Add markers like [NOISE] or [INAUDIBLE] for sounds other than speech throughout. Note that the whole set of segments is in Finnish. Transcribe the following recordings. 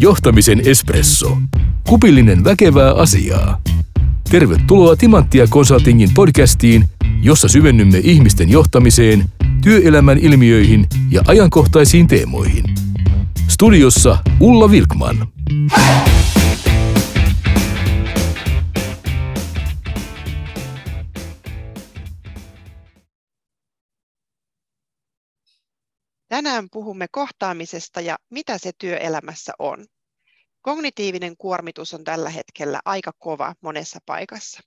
Johtamisen espresso. Kupillinen väkevää asiaa. Tervetuloa Timanttia Consultingin podcastiin, jossa syvennymme ihmisten johtamiseen, työelämän ilmiöihin ja ajankohtaisiin teemoihin. Studiossa Ulla Vilkman. Tänään puhumme kohtaamisesta ja mitä se työelämässä on. Kognitiivinen kuormitus on tällä hetkellä aika kova monessa paikassa.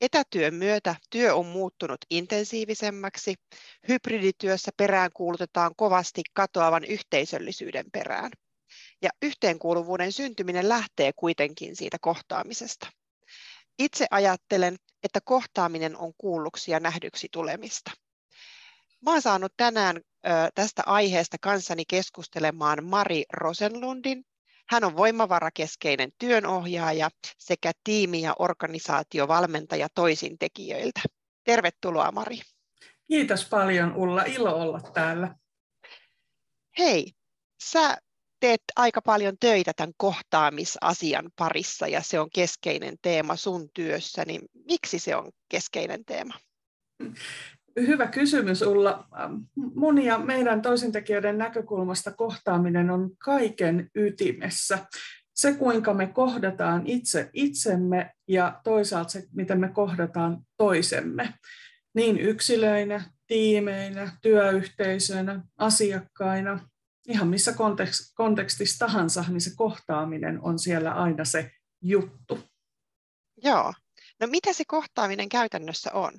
Etätyön myötä työ on muuttunut intensiivisemmäksi. Hybridityössä perään kuulutetaan kovasti katoavan yhteisöllisyyden perään. Ja yhteenkuuluvuuden syntyminen lähtee kuitenkin siitä kohtaamisesta. Itse ajattelen, että kohtaaminen on kuulluksi ja nähdyksi tulemista. Mä olen saanut tänään tästä aiheesta kanssani keskustelemaan Mari Rosenlundin. Hän on voimavarakeskeinen työnohjaaja sekä tiimi- ja organisaatiovalmentaja toisintekijöiltä. Tervetuloa Mari. Kiitos paljon Ulla, ilo olla täällä. Hei, sä teet aika paljon töitä tämän kohtaamisasian parissa ja se on keskeinen teema sun työssä, niin miksi se on keskeinen teema? Hyvä kysymys Ulla. Mun ja meidän toisintekijöiden näkökulmasta kohtaaminen on kaiken ytimessä. Se, kuinka me kohdataan itse itsemme ja toisaalta se, miten me kohdataan toisemme. Niin yksilöinä, tiimeinä, työyhteisöinä, asiakkaina, ihan missä kontekstissa tahansa, niin se kohtaaminen on siellä aina se juttu. Joo. No mitä se kohtaaminen käytännössä on?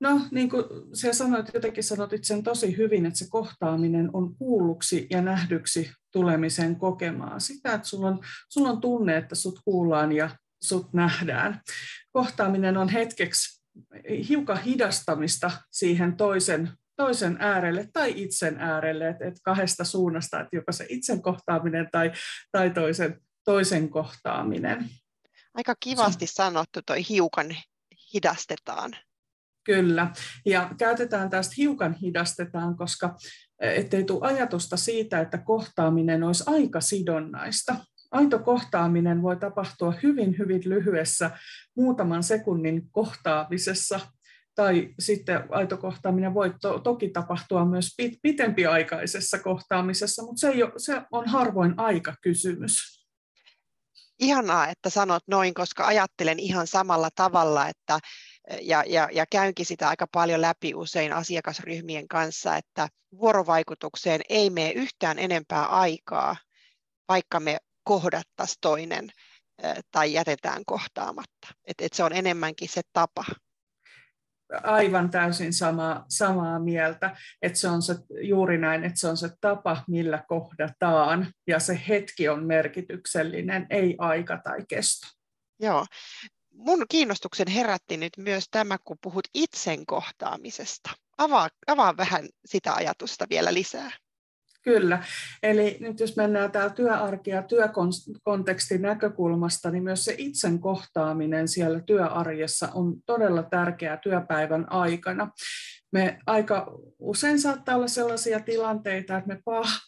No, niin kuin sä sanoit, jotenkin sanoit sen tosi hyvin, että se kohtaaminen on kuulluksi ja nähdyksi tulemisen kokemaa. Sitä, että sulla on, sulla on tunne, että sut kuullaan ja sut nähdään. Kohtaaminen on hetkeksi hiukan hidastamista siihen toisen, toisen äärelle tai itsen äärelle, että, että kahdesta suunnasta, että joko se itsen kohtaaminen tai, tai toisen, toisen kohtaaminen. Aika kivasti sanottu toi hiukan hidastetaan. Kyllä, ja käytetään tästä hiukan hidastetaan, koska e, ettei tule ajatusta siitä, että kohtaaminen olisi aika sidonnaista. Aito kohtaaminen voi tapahtua hyvin, hyvin lyhyessä, muutaman sekunnin kohtaamisessa, tai sitten aito kohtaaminen voi to- toki tapahtua myös pit- pitempiaikaisessa kohtaamisessa, mutta se, ei ole, se on harvoin aika kysymys. Ihanaa, että sanot noin, koska ajattelen ihan samalla tavalla, että ja, ja, ja käynkin sitä aika paljon läpi usein asiakasryhmien kanssa, että vuorovaikutukseen ei mene yhtään enempää aikaa, vaikka me kohdattaisiin toinen tai jätetään kohtaamatta. Et, et se on enemmänkin se tapa. Aivan täysin sama, samaa mieltä, että se on se, juuri näin, että se on se tapa, millä kohdataan, ja se hetki on merkityksellinen, ei aika tai kesto. Joo mun kiinnostuksen herätti nyt myös tämä, kun puhut itsen kohtaamisesta. Avaa, avaa vähän sitä ajatusta vielä lisää. Kyllä. Eli nyt jos mennään täällä työarki- ja työkontekstin näkökulmasta, niin myös se itsen kohtaaminen siellä työarjessa on todella tärkeää työpäivän aikana me aika usein saattaa olla sellaisia tilanteita, että me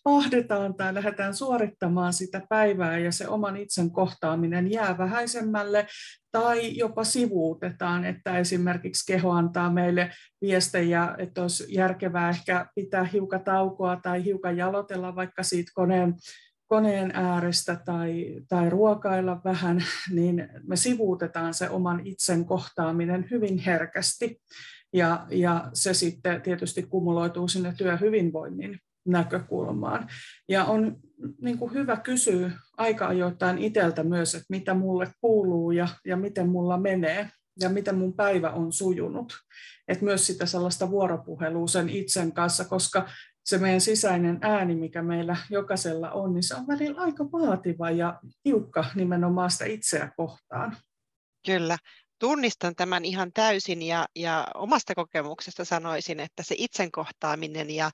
pahdetaan tai lähdetään suorittamaan sitä päivää ja se oman itsen kohtaaminen jää vähäisemmälle tai jopa sivuutetaan, että esimerkiksi keho antaa meille viestejä, että olisi järkevää ehkä pitää hiukan taukoa tai hiukan jalotella vaikka siitä koneen koneen äärestä tai, tai ruokailla vähän, niin me sivuutetaan se oman itsen kohtaaminen hyvin herkästi. Ja, ja se sitten tietysti kumuloituu sinne työhyvinvoinnin näkökulmaan. Ja on niin kuin hyvä kysyä aika ajoittain itseltä myös, että mitä mulle kuuluu ja, ja miten mulla menee ja miten mun päivä on sujunut. Et myös sitä sellaista vuoropuhelua sen itsen kanssa, koska se meidän sisäinen ääni, mikä meillä jokaisella on, niin se on välillä aika vaativa ja tiukka nimenomaan sitä itseä kohtaan. Kyllä, tunnistan tämän ihan täysin ja, ja omasta kokemuksesta sanoisin, että se itsen kohtaaminen ja,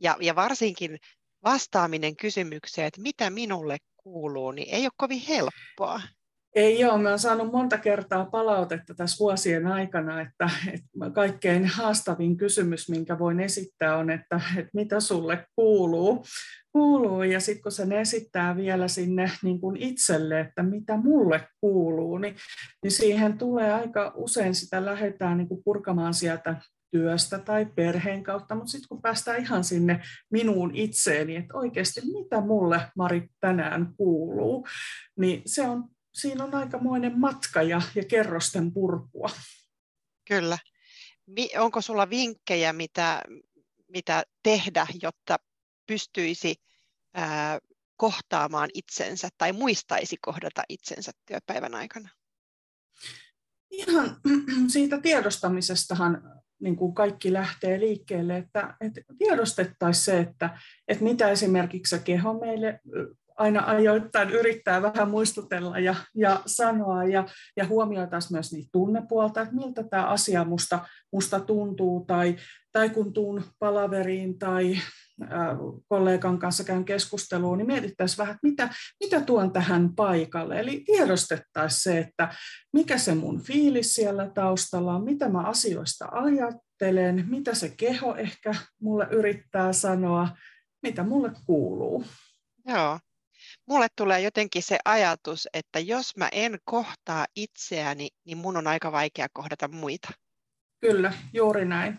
ja, ja varsinkin vastaaminen kysymykseen, että mitä minulle kuuluu, niin ei ole kovin helppoa. Ei ole. Mä olen saanut monta kertaa palautetta tässä vuosien aikana, että, että kaikkein haastavin kysymys, minkä voin esittää, on, että, että mitä sulle kuuluu. kuuluu ja sitten kun sen esittää vielä sinne niin kuin itselle, että mitä mulle kuuluu, niin, niin siihen tulee aika usein sitä lähdetään niin kuin purkamaan sieltä työstä tai perheen kautta, mutta sitten kun päästään ihan sinne minuun itseeni, että oikeasti mitä mulle Mari tänään kuuluu, niin se on siinä on aikamoinen matka ja, ja kerrosten purkua. Kyllä. Onko sulla vinkkejä, mitä, mitä tehdä, jotta pystyisi ää, kohtaamaan itsensä tai muistaisi kohdata itsensä työpäivän aikana? Ihan [CLEARS THROAT] siitä tiedostamisestahan niin kuin kaikki lähtee liikkeelle, että, että tiedostettaisiin se, että, että mitä esimerkiksi se keho meille aina ajoittain yrittää vähän muistutella ja, ja sanoa ja, ja huomioitaisiin myös niitä tunnepuolta, että miltä tämä asia musta, musta tuntuu tai, tai kun tuun palaveriin tai kollegan kanssa käyn keskusteluun, niin mietittäisiin vähän, että mitä, mitä tuon tähän paikalle. Eli tiedostettaisiin se, että mikä se mun fiilis siellä taustalla on, mitä mä asioista ajattelen, mitä se keho ehkä mulle yrittää sanoa, mitä mulle kuuluu. Joo, mulle tulee jotenkin se ajatus, että jos mä en kohtaa itseäni, niin mun on aika vaikea kohdata muita. Kyllä, juuri näin.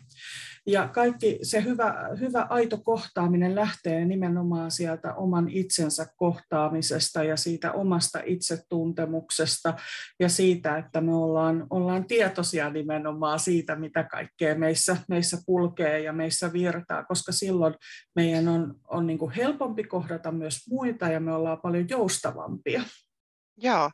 Ja kaikki se hyvä, hyvä aito kohtaaminen lähtee nimenomaan sieltä oman itsensä kohtaamisesta ja siitä omasta itsetuntemuksesta ja siitä, että me ollaan, ollaan tietoisia nimenomaan siitä, mitä kaikkea meissä, meissä kulkee ja meissä virtaa, koska silloin meidän on, on niin helpompi kohdata myös muita ja me ollaan paljon joustavampia. Joo,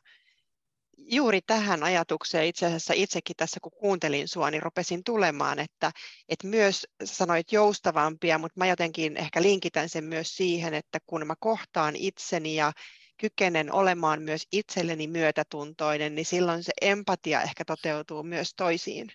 juuri tähän ajatukseen itse asiassa itsekin tässä, kun kuuntelin sua, niin rupesin tulemaan, että, että myös sanoit joustavampia, mutta mä jotenkin ehkä linkitän sen myös siihen, että kun mä kohtaan itseni ja kykenen olemaan myös itselleni myötätuntoinen, niin silloin se empatia ehkä toteutuu myös toisiin.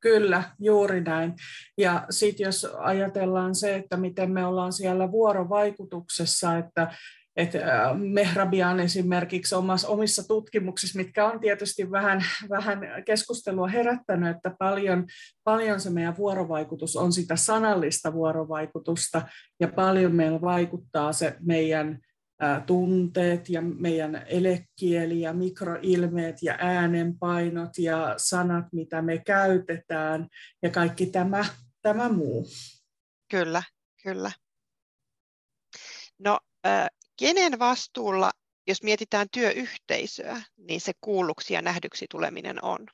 Kyllä, juuri näin. Ja sitten jos ajatellaan se, että miten me ollaan siellä vuorovaikutuksessa, että että Mehrabian esimerkiksi omassa, omissa tutkimuksissa, mitkä on tietysti vähän, vähän keskustelua herättänyt, että paljon, paljon se meidän vuorovaikutus on sitä sanallista vuorovaikutusta ja paljon meillä vaikuttaa se meidän tunteet ja meidän elekieli ja mikroilmeet ja äänenpainot ja sanat, mitä me käytetään ja kaikki tämä, tämä muu. Kyllä, kyllä. No, Kenen vastuulla, jos mietitään työyhteisöä, niin se kuulluksi ja nähdyksi tuleminen on?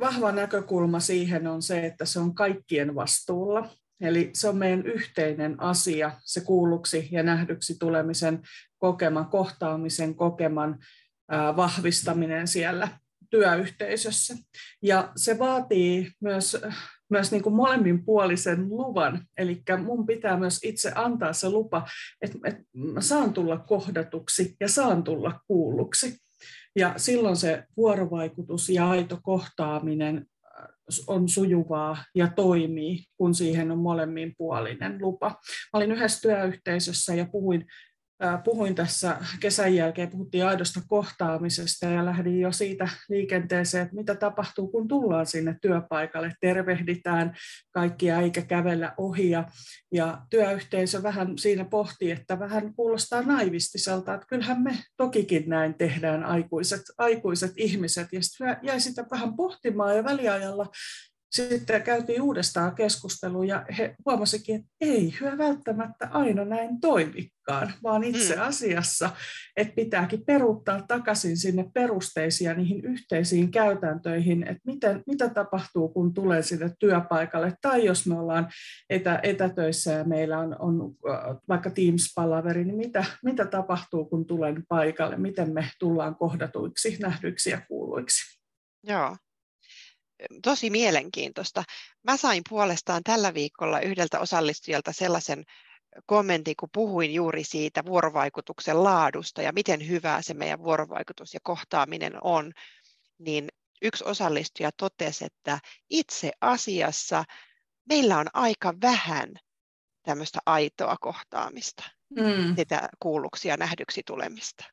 Vahva näkökulma siihen on se, että se on kaikkien vastuulla. Eli se on meidän yhteinen asia, se kuulluksi ja nähdyksi tulemisen kokeman, kohtaamisen kokeman vahvistaminen siellä työyhteisössä. Ja se vaatii myös myös niin kuin molemminpuolisen luvan. Eli mun pitää myös itse antaa se lupa, että, että mä saan tulla kohdatuksi ja saan tulla kuulluksi. Ja silloin se vuorovaikutus ja aito kohtaaminen äh, on sujuvaa ja toimii, kun siihen on molemminpuolinen lupa. Mä olin yhdessä työyhteisössä ja puhuin puhuin tässä kesän jälkeen, puhuttiin aidosta kohtaamisesta ja lähdin jo siitä liikenteeseen, että mitä tapahtuu, kun tullaan sinne työpaikalle. Tervehditään kaikkia eikä kävellä ohi. Ja, työyhteisö vähän siinä pohtii, että vähän kuulostaa naivistiselta, että kyllähän me tokikin näin tehdään aikuiset, aikuiset ihmiset. Ja sitten jäi sitä vähän pohtimaan ja väliajalla sitten käytiin uudestaan keskustelua ja he huomasikin, että ei hyö välttämättä aina näin toimikaan, vaan itse mm. asiassa, että pitääkin peruuttaa takaisin sinne perusteisiin ja niihin yhteisiin käytäntöihin, että miten, mitä tapahtuu, kun tulee sinne työpaikalle, tai jos me ollaan etä, etätöissä ja meillä on, on vaikka Teams-palaveri, niin mitä, mitä tapahtuu, kun tulen paikalle, miten me tullaan kohdatuiksi, nähdyiksi ja kuuluiksi. Joo, tosi mielenkiintoista. Mä sain puolestaan tällä viikolla yhdeltä osallistujalta sellaisen kommentin, kun puhuin juuri siitä vuorovaikutuksen laadusta ja miten hyvää se meidän vuorovaikutus ja kohtaaminen on, niin yksi osallistuja totesi, että itse asiassa meillä on aika vähän tämmöistä aitoa kohtaamista, mm. sitä kuulluksi ja nähdyksi tulemista.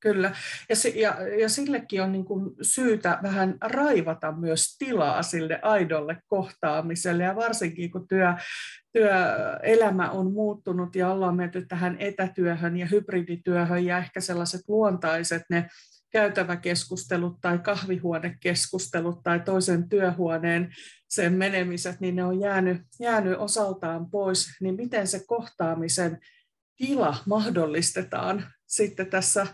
Kyllä, ja, se, ja, ja sillekin on niin kuin syytä vähän raivata myös tilaa sille aidolle kohtaamiselle, ja varsinkin kun työ, työelämä on muuttunut ja ollaan menty tähän etätyöhön ja hybridityöhön, ja ehkä sellaiset luontaiset ne käytäväkeskustelut tai kahvihuonekeskustelut tai toisen työhuoneen sen menemiset, niin ne on jäänyt, jäänyt osaltaan pois, niin miten se kohtaamisen tila mahdollistetaan sitten tässä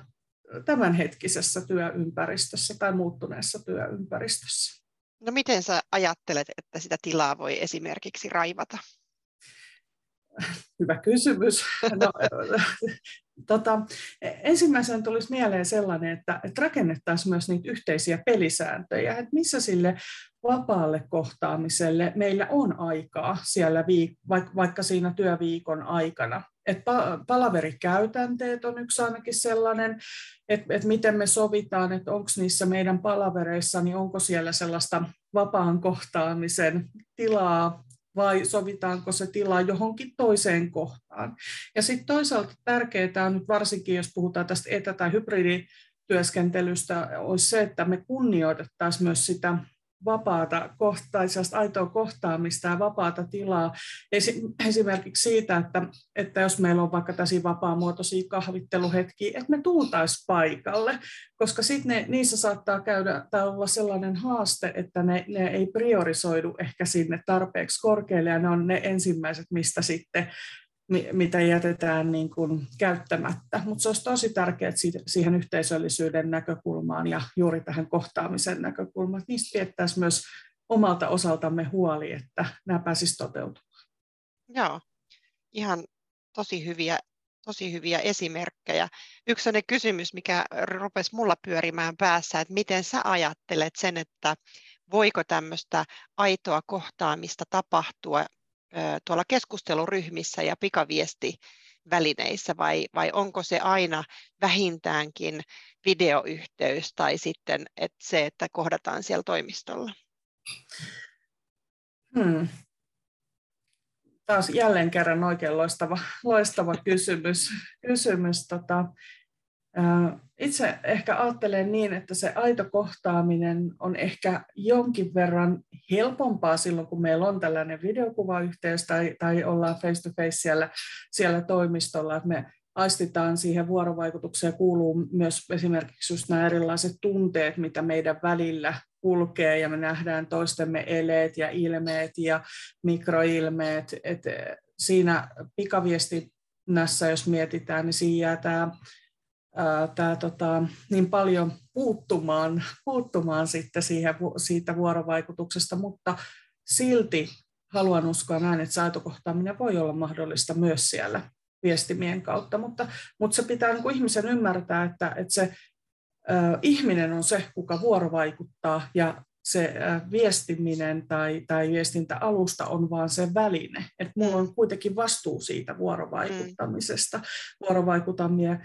tämänhetkisessä työympäristössä tai muuttuneessa työympäristössä. No miten sä ajattelet, että sitä tilaa voi esimerkiksi raivata? Hyvä kysymys. No, tota, ensimmäisenä tulisi mieleen sellainen, että, että rakennettaisiin myös niitä yhteisiä pelisääntöjä, että missä sille vapaalle kohtaamiselle meillä on aikaa siellä, viik- vaikka siinä työviikon aikana. Et palaverikäytänteet on yksi ainakin sellainen, että et miten me sovitaan, että onko niissä meidän palavereissa, niin onko siellä sellaista vapaan kohtaamisen tilaa vai sovitaanko se tila johonkin toiseen kohtaan. Ja sitten toisaalta tärkeää on nyt varsinkin, jos puhutaan tästä etä- tai hybridityöskentelystä, olisi se, että me kunnioitettaisiin myös sitä vapaata kohtaisesta aitoa kohtaamista ja vapaata tilaa. Esimerkiksi siitä, että, että jos meillä on vaikka tällaisia vapaamuotoisia kahvitteluhetkiä, että me tultaisiin paikalle, koska sitten niissä saattaa käydä tai olla sellainen haaste, että ne, ne ei priorisoidu ehkä sinne tarpeeksi korkealle ja ne on ne ensimmäiset, mistä sitten mitä jätetään niin kuin käyttämättä. Mutta se olisi tosi tärkeää siihen yhteisöllisyyden näkökulmaan ja juuri tähän kohtaamisen näkökulmaan, että niistä piettäisiin myös omalta osaltamme huoli, että nämä pääsisivät toteutumaan. Joo, ihan tosi hyviä, tosi hyviä esimerkkejä. Yksi kysymys, mikä rupesi mulla pyörimään päässä, että miten sä ajattelet sen, että voiko tämmöistä aitoa kohtaamista tapahtua tuolla keskusteluryhmissä ja pikaviestivälineissä vai, vai onko se aina vähintäänkin videoyhteys tai sitten että se, että kohdataan siellä toimistolla? Hmm. Taas jälleen kerran oikein loistava, loistava kysymys. kysymys tota, itse ehkä ajattelen niin, että se aito kohtaaminen on ehkä jonkin verran helpompaa silloin, kun meillä on tällainen videokuvayhteys tai, tai ollaan face to face siellä, siellä toimistolla, että me aistitaan siihen vuorovaikutukseen kuuluu myös esimerkiksi just nämä erilaiset tunteet, mitä meidän välillä kulkee ja me nähdään toistemme eleet ja ilmeet ja mikroilmeet. Et siinä pikaviestinnässä, jos mietitään, niin siinä jää tämä tämä tota, niin paljon puuttumaan, puuttumaan sitten siihen, siitä vuorovaikutuksesta, mutta silti haluan uskoa näin, että saitokohtaaminen voi olla mahdollista myös siellä viestimien kautta, mutta, mutta se pitää niin kuin ihmisen ymmärtää, että, että se äh, ihminen on se, kuka vuorovaikuttaa ja se viestiminen tai, tai viestintäalusta on vaan se väline. Että minulla on kuitenkin vastuu siitä vuorovaikuttamisesta. Mm. Vuorovaikutamia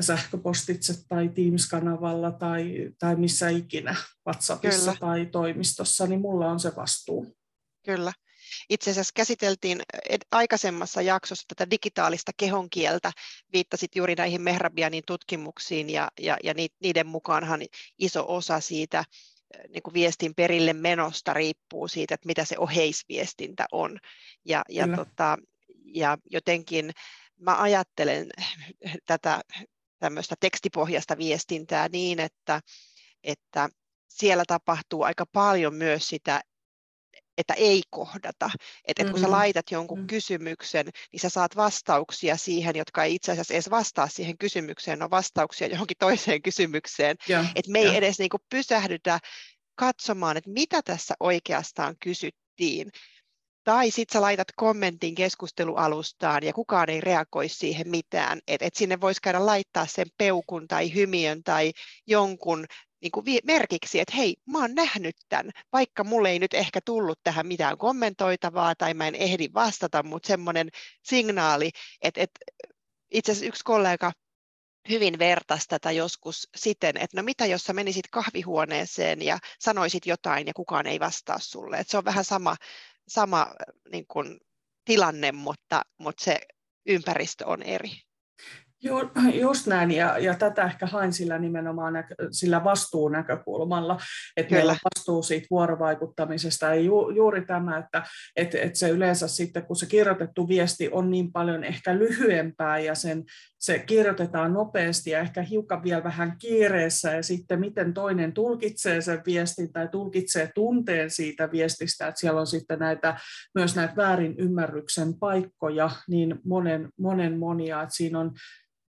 sähköpostitse tai Teams-kanavalla tai, tai missä ikinä, WhatsAppissa Kyllä. tai toimistossa, niin mulla on se vastuu. Kyllä. Itse asiassa käsiteltiin aikaisemmassa jaksossa tätä digitaalista kehonkieltä, viittasit juuri näihin Mehrabianin tutkimuksiin ja, ja, ja niiden mukaanhan iso osa siitä niin kuin viestin perille menosta riippuu siitä, että mitä se oheisviestintä on. Ja, ja, tota, ja jotenkin mä ajattelen tätä tämmöistä tekstipohjasta viestintää niin, että, että siellä tapahtuu aika paljon myös sitä, että ei kohdata. Että mm-hmm. kun sä laitat jonkun mm-hmm. kysymyksen, niin sä saat vastauksia siihen, jotka ei itse asiassa edes vastaa siihen kysymykseen, on vastauksia johonkin toiseen kysymykseen. Että me ei ja. edes niinku pysähdytä katsomaan, että mitä tässä oikeastaan kysyttiin. Tai sitten sä laitat kommentin keskustelualustaan ja kukaan ei reagoi siihen mitään. Että et sinne voisi käydä laittaa sen peukun tai hymiön tai jonkun niin kuin merkiksi, että hei, mä oon nähnyt tämän, vaikka mulle ei nyt ehkä tullut tähän mitään kommentoitavaa tai mä en ehdi vastata, mutta semmoinen signaali, että, että itse asiassa yksi kollega hyvin vertaisi tätä joskus siten, että no mitä jos sä menisit kahvihuoneeseen ja sanoisit jotain ja kukaan ei vastaa sulle. Että se on vähän sama, sama niin kuin, tilanne, mutta, mutta se ympäristö on eri. [CLEARS THROAT] Just näin, ja, ja tätä ehkä hain sillä nimenomaan näkö, sillä vastuunäkökulmalla, että Kyllä. meillä on vastuu siitä vuorovaikuttamisesta, ja ju, juuri tämä, että et, et se yleensä sitten, kun se kirjoitettu viesti on niin paljon ehkä lyhyempää, ja sen, se kirjoitetaan nopeasti ja ehkä hiukan vielä vähän kiireessä, ja sitten miten toinen tulkitsee sen viestin tai tulkitsee tunteen siitä viestistä, että siellä on sitten näitä, myös näitä väärin ymmärryksen paikkoja, niin monen, monen monia, että siinä on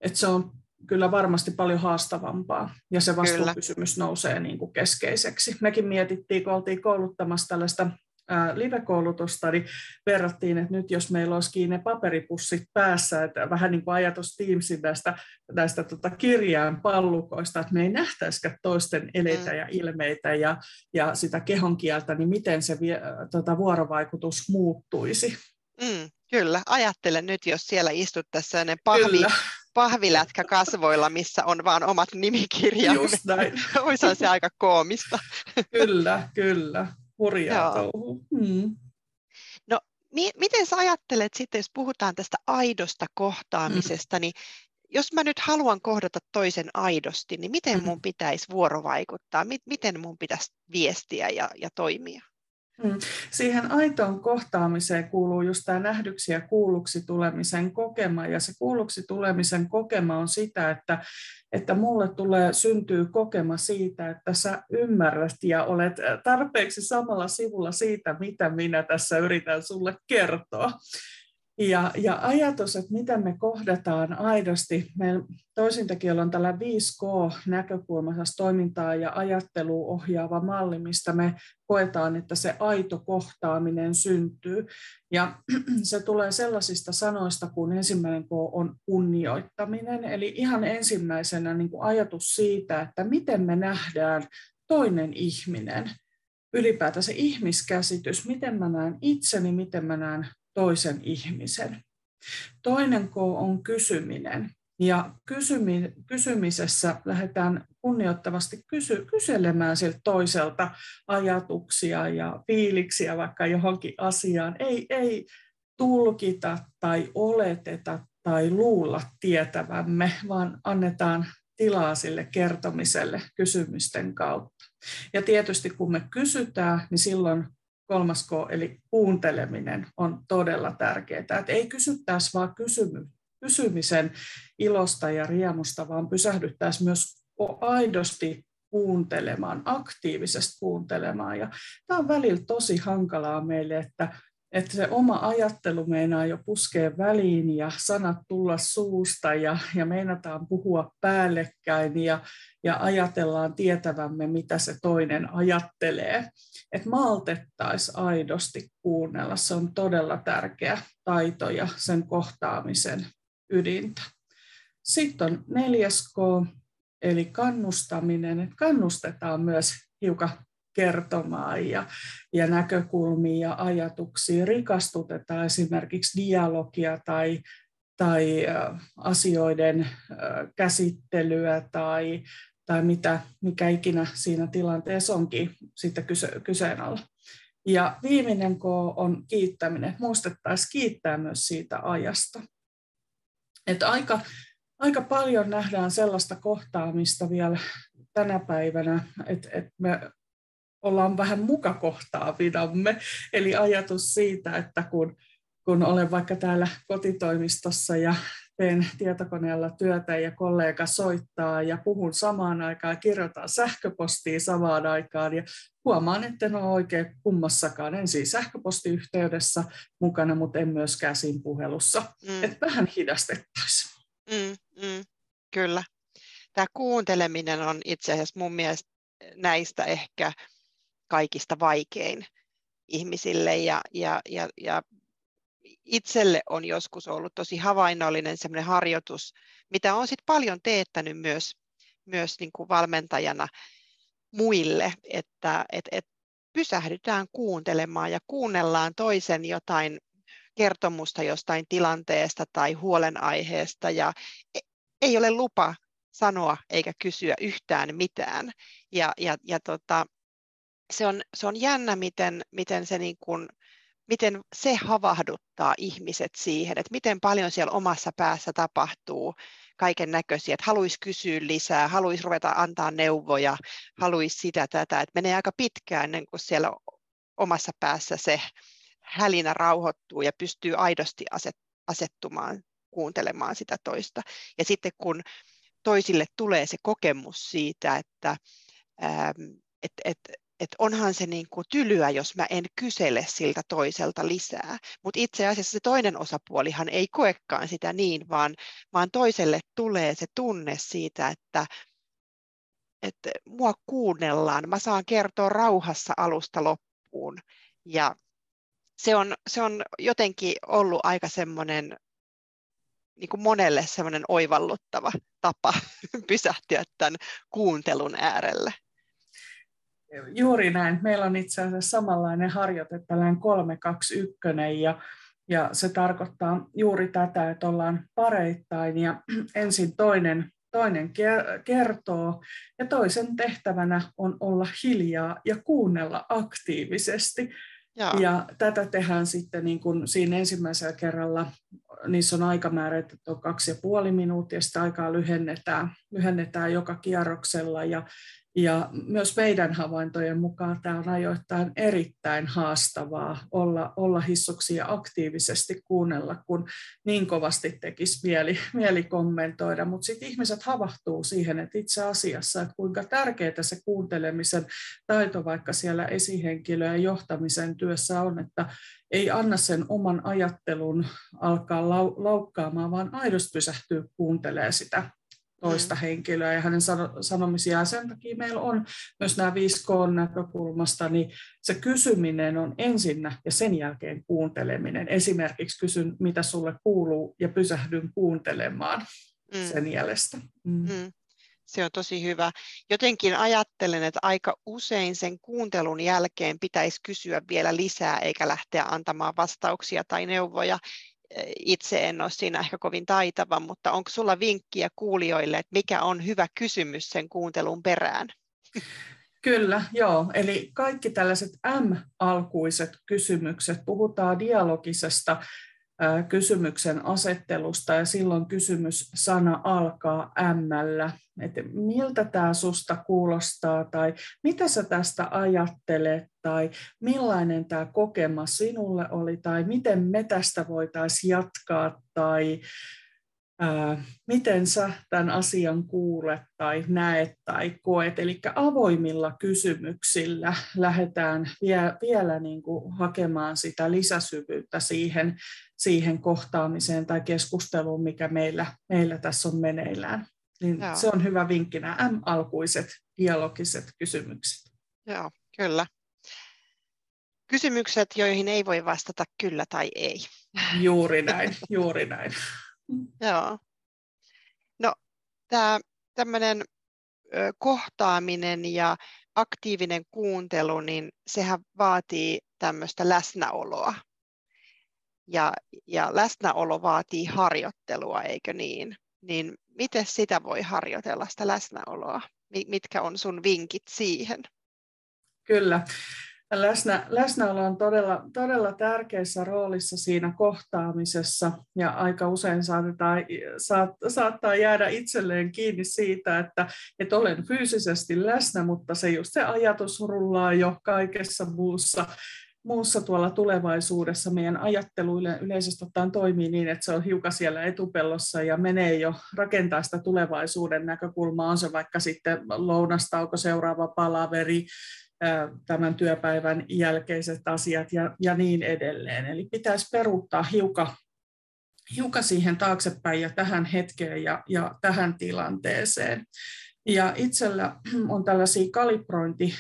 että se on kyllä varmasti paljon haastavampaa ja se vastuukysymys kyllä. nousee niin kuin keskeiseksi. Mekin mietittiin, kun oltiin kouluttamassa tällaista live-koulutusta, niin verrattiin, että nyt jos meillä olisikin ne paperipussit päässä, että vähän niin kuin ajatus Teamsin näistä, näistä tota kirjaan pallukoista, että me ei nähtäisikään toisten eleitä mm. ja ilmeitä ja, ja sitä kehonkieltä, niin miten se vie, tota, vuorovaikutus muuttuisi. Mm, kyllä, ajattelen nyt, jos siellä istuttaisiin ne pahvi, pahvilätkä kasvoilla, missä on vaan omat nimikirjamme. Just näin. [LAUGHS] Olisi se aika koomista. kyllä, kyllä. Hurjaa touhu. Hmm. No, mi- miten sä ajattelet sitten, jos puhutaan tästä aidosta kohtaamisesta, mm. niin jos mä nyt haluan kohdata toisen aidosti, niin miten mun pitäisi vuorovaikuttaa? Miten mun pitäisi viestiä ja, ja toimia? Mm. Siihen aitoon kohtaamiseen kuuluu just tämä nähdyksi ja kuulluksi tulemisen kokema. Ja se kuulluksi tulemisen kokema on sitä, että, että mulle tulee syntyy kokema siitä, että sä ymmärrät ja olet tarpeeksi samalla sivulla siitä, mitä minä tässä yritän sulle kertoa. Ja, ja ajatus, että miten me kohdataan aidosti, meillä toisintakin on tällä 5K-näkökulmassa toimintaa ja ajattelua ohjaava malli, mistä me koetaan, että se aito kohtaaminen syntyy. Ja [CLEARS THROAT] se tulee sellaisista sanoista, kun ensimmäinen K on kunnioittaminen, eli ihan ensimmäisenä niin kuin ajatus siitä, että miten me nähdään toinen ihminen, ylipäätään se ihmiskäsitys, miten mä näen itseni, miten mä näen toisen ihmisen. Toinen K on kysyminen. Ja kysymi, kysymisessä lähdetään kunnioittavasti kysy, kyselemään siltä toiselta ajatuksia ja fiiliksiä vaikka johonkin asiaan. Ei, ei tulkita tai oleteta tai luulla tietävämme, vaan annetaan tilaa sille kertomiselle kysymysten kautta. Ja tietysti kun me kysytään, niin silloin kolmas K, eli kuunteleminen on todella tärkeää. Että ei kysyttäisi vaan kysymy, kysymisen ilosta ja riemusta, vaan pysähdyttäisiin myös aidosti kuuntelemaan, aktiivisesti kuuntelemaan. Ja tämä on välillä tosi hankalaa meille, että että se oma ajattelu meinaa jo puskea väliin ja sanat tulla suusta ja, ja meinataan puhua päällekkäin ja, ja ajatellaan tietävämme, mitä se toinen ajattelee. Että maltettaisiin aidosti kuunnella, se on todella tärkeä taito ja sen kohtaamisen ydintä. Sitten on neljäs K, eli kannustaminen. Että kannustetaan myös hiukan kertomaan ja, ja näkökulmia ja ajatuksia. Rikastutetaan esimerkiksi dialogia tai, tai asioiden käsittelyä tai, tai mitä, mikä ikinä siinä tilanteessa onkin sitten kyse, kyseen alla. Ja viimeinen K on kiittäminen. Muistettaisiin kiittää myös siitä ajasta. Että aika, aika paljon nähdään sellaista kohtaamista vielä tänä päivänä, että, että me ollaan vähän mukakohtaavidamme. Eli ajatus siitä, että kun, kun olen vaikka täällä kotitoimistossa ja teen tietokoneella työtä ja kollega soittaa ja puhun samaan aikaan, kirjoitan sähköpostia samaan aikaan ja huomaan, että en ole oikein kummassakaan. En siis sähköpostiyhteydessä mukana, mutta en myöskään siinä puhelussa. Mm. Että vähän hidastettaisiin. Mm, mm, kyllä. Tämä kuunteleminen on itse asiassa mun mielestä näistä ehkä kaikista vaikein ihmisille ja, ja, ja, ja itselle on joskus ollut tosi havainnollinen sellainen harjoitus, mitä olen sitten paljon teettänyt myös, myös niin kuin valmentajana muille, että et, et pysähdytään kuuntelemaan ja kuunnellaan toisen jotain kertomusta jostain tilanteesta tai huolenaiheesta ja e, ei ole lupa sanoa eikä kysyä yhtään mitään. Ja, ja, ja tota, se on, se on jännä, miten, miten, se niin kuin, miten se havahduttaa ihmiset siihen, että miten paljon siellä omassa päässä tapahtuu, kaiken näköisiä, että haluaisi kysyä lisää, haluaisi ruveta antaa neuvoja, haluaisi sitä tätä, että menee aika pitkään ennen kuin siellä omassa päässä se hälinä rauhoittuu ja pystyy aidosti asettumaan kuuntelemaan sitä toista. Ja sitten kun toisille tulee se kokemus siitä, että et, et, et onhan se niin kuin tylyä, jos mä en kysele siltä toiselta lisää. Mutta itse asiassa se toinen osapuolihan ei koekaan sitä niin, vaan, vaan toiselle tulee se tunne siitä, että, että mua kuunnellaan, mä saan kertoa rauhassa alusta loppuun. Ja se on, se on jotenkin ollut aika semmoinen niin kuin monelle semmoinen oivalluttava tapa [LAUGHS] pysähtyä tämän kuuntelun äärelle. Juuri näin. Meillä on itse asiassa samanlainen harjoite, tällainen 321, ja, ja se tarkoittaa juuri tätä, että ollaan pareittain ja ensin toinen, toinen kertoo ja toisen tehtävänä on olla hiljaa ja kuunnella aktiivisesti. Jaa. Ja tätä tehdään sitten niin kuin siinä ensimmäisellä kerralla, niissä on aikamäärä, että on kaksi ja puoli minuuttia, sitä aikaa lyhennetään, lyhennetään joka kierroksella ja, ja myös meidän havaintojen mukaan tämä on ajoittain erittäin haastavaa olla, olla hissuksia aktiivisesti kuunnella, kun niin kovasti tekisi mieli, mieli kommentoida. Mutta sitten ihmiset havahtuu siihen, että itse asiassa, että kuinka tärkeää se kuuntelemisen taito vaikka siellä esihenkilö- ja johtamisen työssä on, että ei anna sen oman ajattelun alkaa laukkaamaan, vaan aidosti pysähtyy kuuntelemaan sitä toista mm. henkilöä ja hänen sanomisiaan. Sen takia meillä on myös nämä 5K-näkökulmasta, niin se kysyminen on ensinnä ja sen jälkeen kuunteleminen. Esimerkiksi kysyn, mitä sulle kuuluu ja pysähdyn kuuntelemaan mm. sen jäljestä. Mm. Mm. Se on tosi hyvä. Jotenkin ajattelen, että aika usein sen kuuntelun jälkeen pitäisi kysyä vielä lisää, eikä lähteä antamaan vastauksia tai neuvoja itse en ole siinä ehkä kovin taitava, mutta onko sulla vinkkiä kuulijoille, että mikä on hyvä kysymys sen kuuntelun perään? Kyllä, joo. Eli kaikki tällaiset M-alkuiset kysymykset, puhutaan dialogisesta kysymyksen asettelusta ja silloin kysymyssana alkaa ämmällä, että miltä tämä susta kuulostaa tai mitä sä tästä ajattelet tai millainen tämä kokema sinulle oli tai miten me tästä voitaisiin jatkaa tai ää, miten sä tämän asian kuulet tai näet tai koet. Eli avoimilla kysymyksillä lähdetään vie, vielä niin kuin hakemaan sitä lisäsyvyyttä siihen, siihen kohtaamiseen tai keskusteluun, mikä meillä, meillä tässä on meneillään. Niin se on hyvä vinkki, nämä M-alkuiset dialogiset kysymykset. Joo, kyllä. Kysymykset, joihin ei voi vastata kyllä tai ei. Juuri näin, juuri näin. Joo. No, tämä tämmöinen kohtaaminen ja aktiivinen kuuntelu, niin sehän vaatii tämmöistä läsnäoloa. Ja, ja läsnäolo vaatii harjoittelua, eikö niin? Niin miten sitä voi harjoitella, sitä läsnäoloa? Mitkä on sun vinkit siihen? Kyllä läsnä, läsnäolo on todella, todella tärkeässä roolissa siinä kohtaamisessa ja aika usein saatetaan, saat, saattaa jäädä itselleen kiinni siitä, että, että olen fyysisesti läsnä, mutta se just se ajatus rullaa jo kaikessa muussa, muussa tuolla tulevaisuudessa. Meidän ajattelu yleisesti ottaen toimii niin, että se on hiukan siellä etupellossa ja menee jo rakentaa sitä tulevaisuuden näkökulmaa. On se vaikka sitten lounastauko, seuraava palaveri, tämän työpäivän jälkeiset asiat ja, ja niin edelleen. Eli pitäisi peruuttaa hiukan, hiukan siihen taaksepäin ja tähän hetkeen ja, ja tähän tilanteeseen. Ja itsellä [CLEARS THROAT] on tällaisia kalibrointi,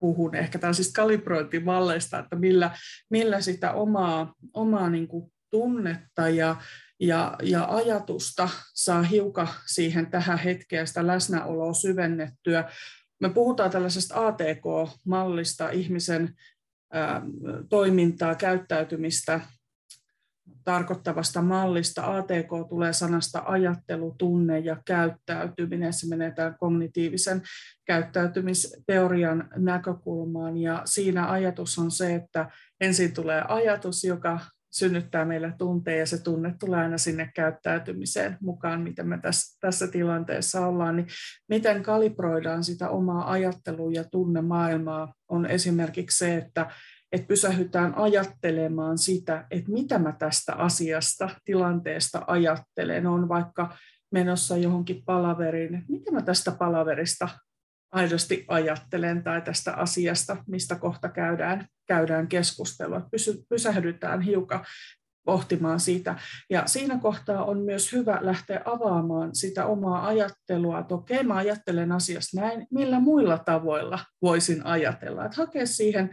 puhun ehkä tällaisista kalibrointimalleista, että millä, millä sitä omaa, omaa niin kuin tunnetta ja, ja, ja ajatusta saa hiukan siihen tähän hetkeen sitä läsnäoloa syvennettyä me puhutaan tällaisesta ATK-mallista, ihmisen toimintaa, käyttäytymistä tarkoittavasta mallista. ATK tulee sanasta ajattelu, tunne ja käyttäytyminen. Se menee tämän kognitiivisen käyttäytymisteorian näkökulmaan. Ja siinä ajatus on se, että ensin tulee ajatus, joka synnyttää meillä tunteja ja se tunne tulee aina sinne käyttäytymiseen mukaan, miten me tässä, tässä tilanteessa ollaan, niin miten kalibroidaan sitä omaa ajattelua ja tunnemaailmaa on esimerkiksi se, että että pysähytään ajattelemaan sitä, että mitä mä tästä asiasta, tilanteesta ajattelen. On vaikka menossa johonkin palaveriin, että mitä mä tästä palaverista aidosti ajattelen tai tästä asiasta, mistä kohta käydään, käydään keskustelua. Pysy, pysähdytään hiukan pohtimaan sitä. Ja siinä kohtaa on myös hyvä lähteä avaamaan sitä omaa ajattelua, että okei, mä ajattelen asiasta näin, millä muilla tavoilla voisin ajatella. Että hakea siihen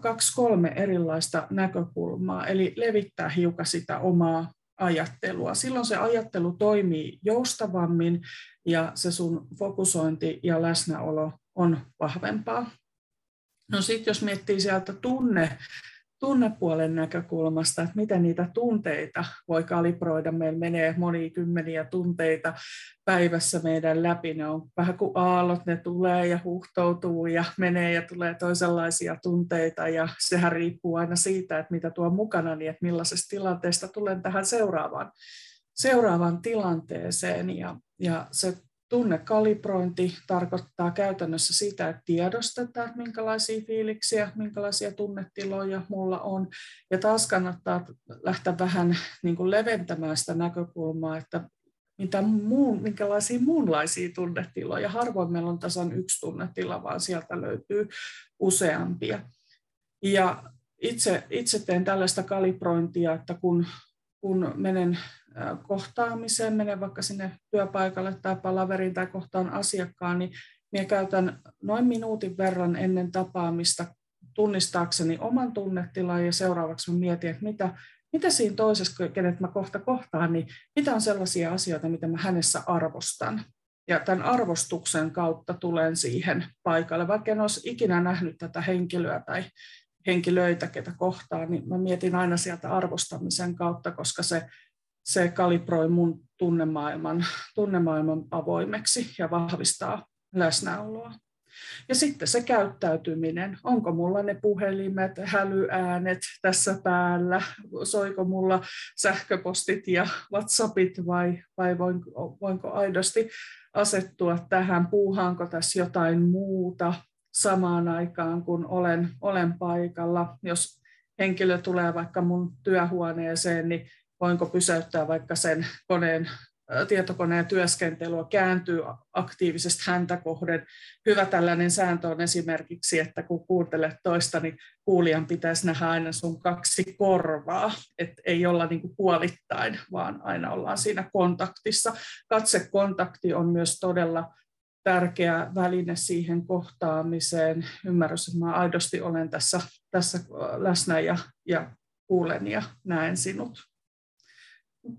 kaksi, kolme erilaista näkökulmaa, eli levittää hiukan sitä omaa ajattelua. Silloin se ajattelu toimii joustavammin ja se sun fokusointi ja läsnäolo on vahvempaa. No sitten jos miettii sieltä tunne tunnepuolen näkökulmasta, että miten niitä tunteita voi kalibroida. Meillä menee monia kymmeniä tunteita päivässä meidän läpi. Ne on vähän kuin aallot, ne tulee ja huhtoutuu ja menee ja tulee toisenlaisia tunteita. Ja sehän riippuu aina siitä, että mitä tuo mukana, niin että millaisesta tilanteesta tulen tähän seuraavaan, seuraavaan tilanteeseen. Ja, ja se Tunnekalibrointi tarkoittaa käytännössä sitä, että tiedostetaan, minkälaisia fiiliksiä, minkälaisia tunnetiloja mulla on. Ja taas kannattaa lähteä vähän niin kuin leventämään sitä näkökulmaa, että mitä muun, minkälaisia muunlaisia tunnetiloja. Harvoin meillä on tasan yksi tunnetila, vaan sieltä löytyy useampia. Ja itse, itse teen tällaista kalibrointia, että kun, kun menen kohtaamiseen, menen vaikka sinne työpaikalle tai palaveriin tai kohtaan asiakkaan, niin minä käytän noin minuutin verran ennen tapaamista tunnistaakseni oman tunnetilan ja seuraavaksi mietin, että mitä, mitä siinä toisessa, kenet mä kohta kohtaan, niin mitä on sellaisia asioita, mitä mä hänessä arvostan. Ja tämän arvostuksen kautta tulen siihen paikalle, vaikka en olisi ikinä nähnyt tätä henkilöä tai henkilöitä, ketä kohtaan, niin mä mietin aina sieltä arvostamisen kautta, koska se se kalibroi mun tunnemaailman, tunnemaailman avoimeksi ja vahvistaa läsnäoloa. Ja sitten se käyttäytyminen, onko mulla ne puhelimet, hälyäänet tässä päällä, soiko mulla sähköpostit ja WhatsAppit vai, vai voinko, voinko aidosti asettua tähän, puuhaanko tässä jotain muuta samaan aikaan, kun olen, olen paikalla. Jos henkilö tulee vaikka mun työhuoneeseen, niin voinko pysäyttää vaikka sen koneen, tietokoneen työskentelyä, kääntyy aktiivisesti häntä kohden. Hyvä tällainen sääntö on esimerkiksi, että kun kuuntelet toista, niin kuulijan pitäisi nähdä aina sun kaksi korvaa, että ei olla niin kuin puolittain, vaan aina ollaan siinä kontaktissa. Katsekontakti on myös todella tärkeä väline siihen kohtaamiseen. Ymmärrys, että mä aidosti olen tässä, tässä läsnä ja, ja kuulen ja näen sinut.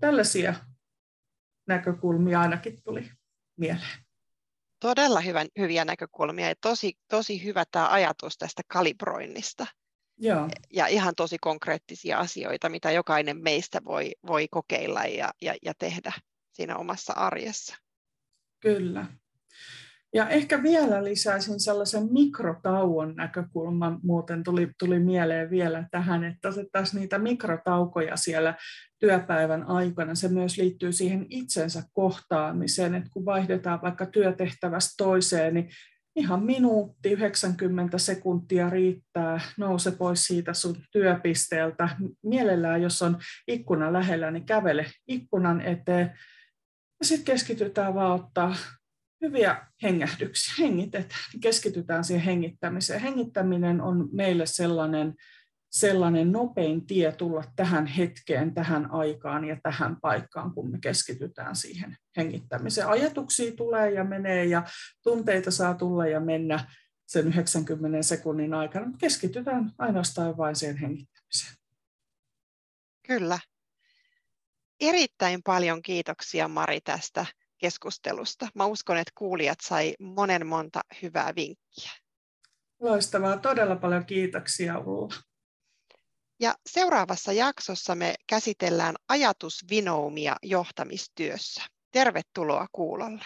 Tällaisia näkökulmia ainakin tuli mieleen. Todella hyvän, hyviä näkökulmia ja tosi, tosi hyvä tämä ajatus tästä kalibroinnista. Joo. Ja ihan tosi konkreettisia asioita, mitä jokainen meistä voi, voi kokeilla ja, ja, ja tehdä siinä omassa arjessa. Kyllä. Ja ehkä vielä lisäisin sellaisen mikrotauon näkökulman, muuten tuli, tuli mieleen vielä tähän, että otettaisiin niitä mikrotaukoja siellä työpäivän aikana. Se myös liittyy siihen itsensä kohtaamiseen, että kun vaihdetaan vaikka työtehtävästä toiseen, niin ihan minuutti, 90 sekuntia riittää, nouse pois siitä sun työpisteeltä. Mielellään, jos on ikkuna lähellä, niin kävele ikkunan eteen. Ja sitten keskitytään vaan ottaa hyviä hengähdyksiä, hengitetään, keskitytään siihen hengittämiseen. Hengittäminen on meille sellainen, sellainen nopein tie tulla tähän hetkeen, tähän aikaan ja tähän paikkaan, kun me keskitytään siihen hengittämiseen. Ajatuksia tulee ja menee ja tunteita saa tulla ja mennä sen 90 sekunnin aikana, mutta keskitytään ainoastaan vain siihen hengittämiseen. Kyllä. Erittäin paljon kiitoksia Mari tästä keskustelusta. Mä uskon, että kuulijat sai monen monta hyvää vinkkiä. Loistavaa, todella paljon kiitoksia Ulla. Ja seuraavassa jaksossa me käsitellään ajatusvinoumia johtamistyössä. Tervetuloa kuulolle.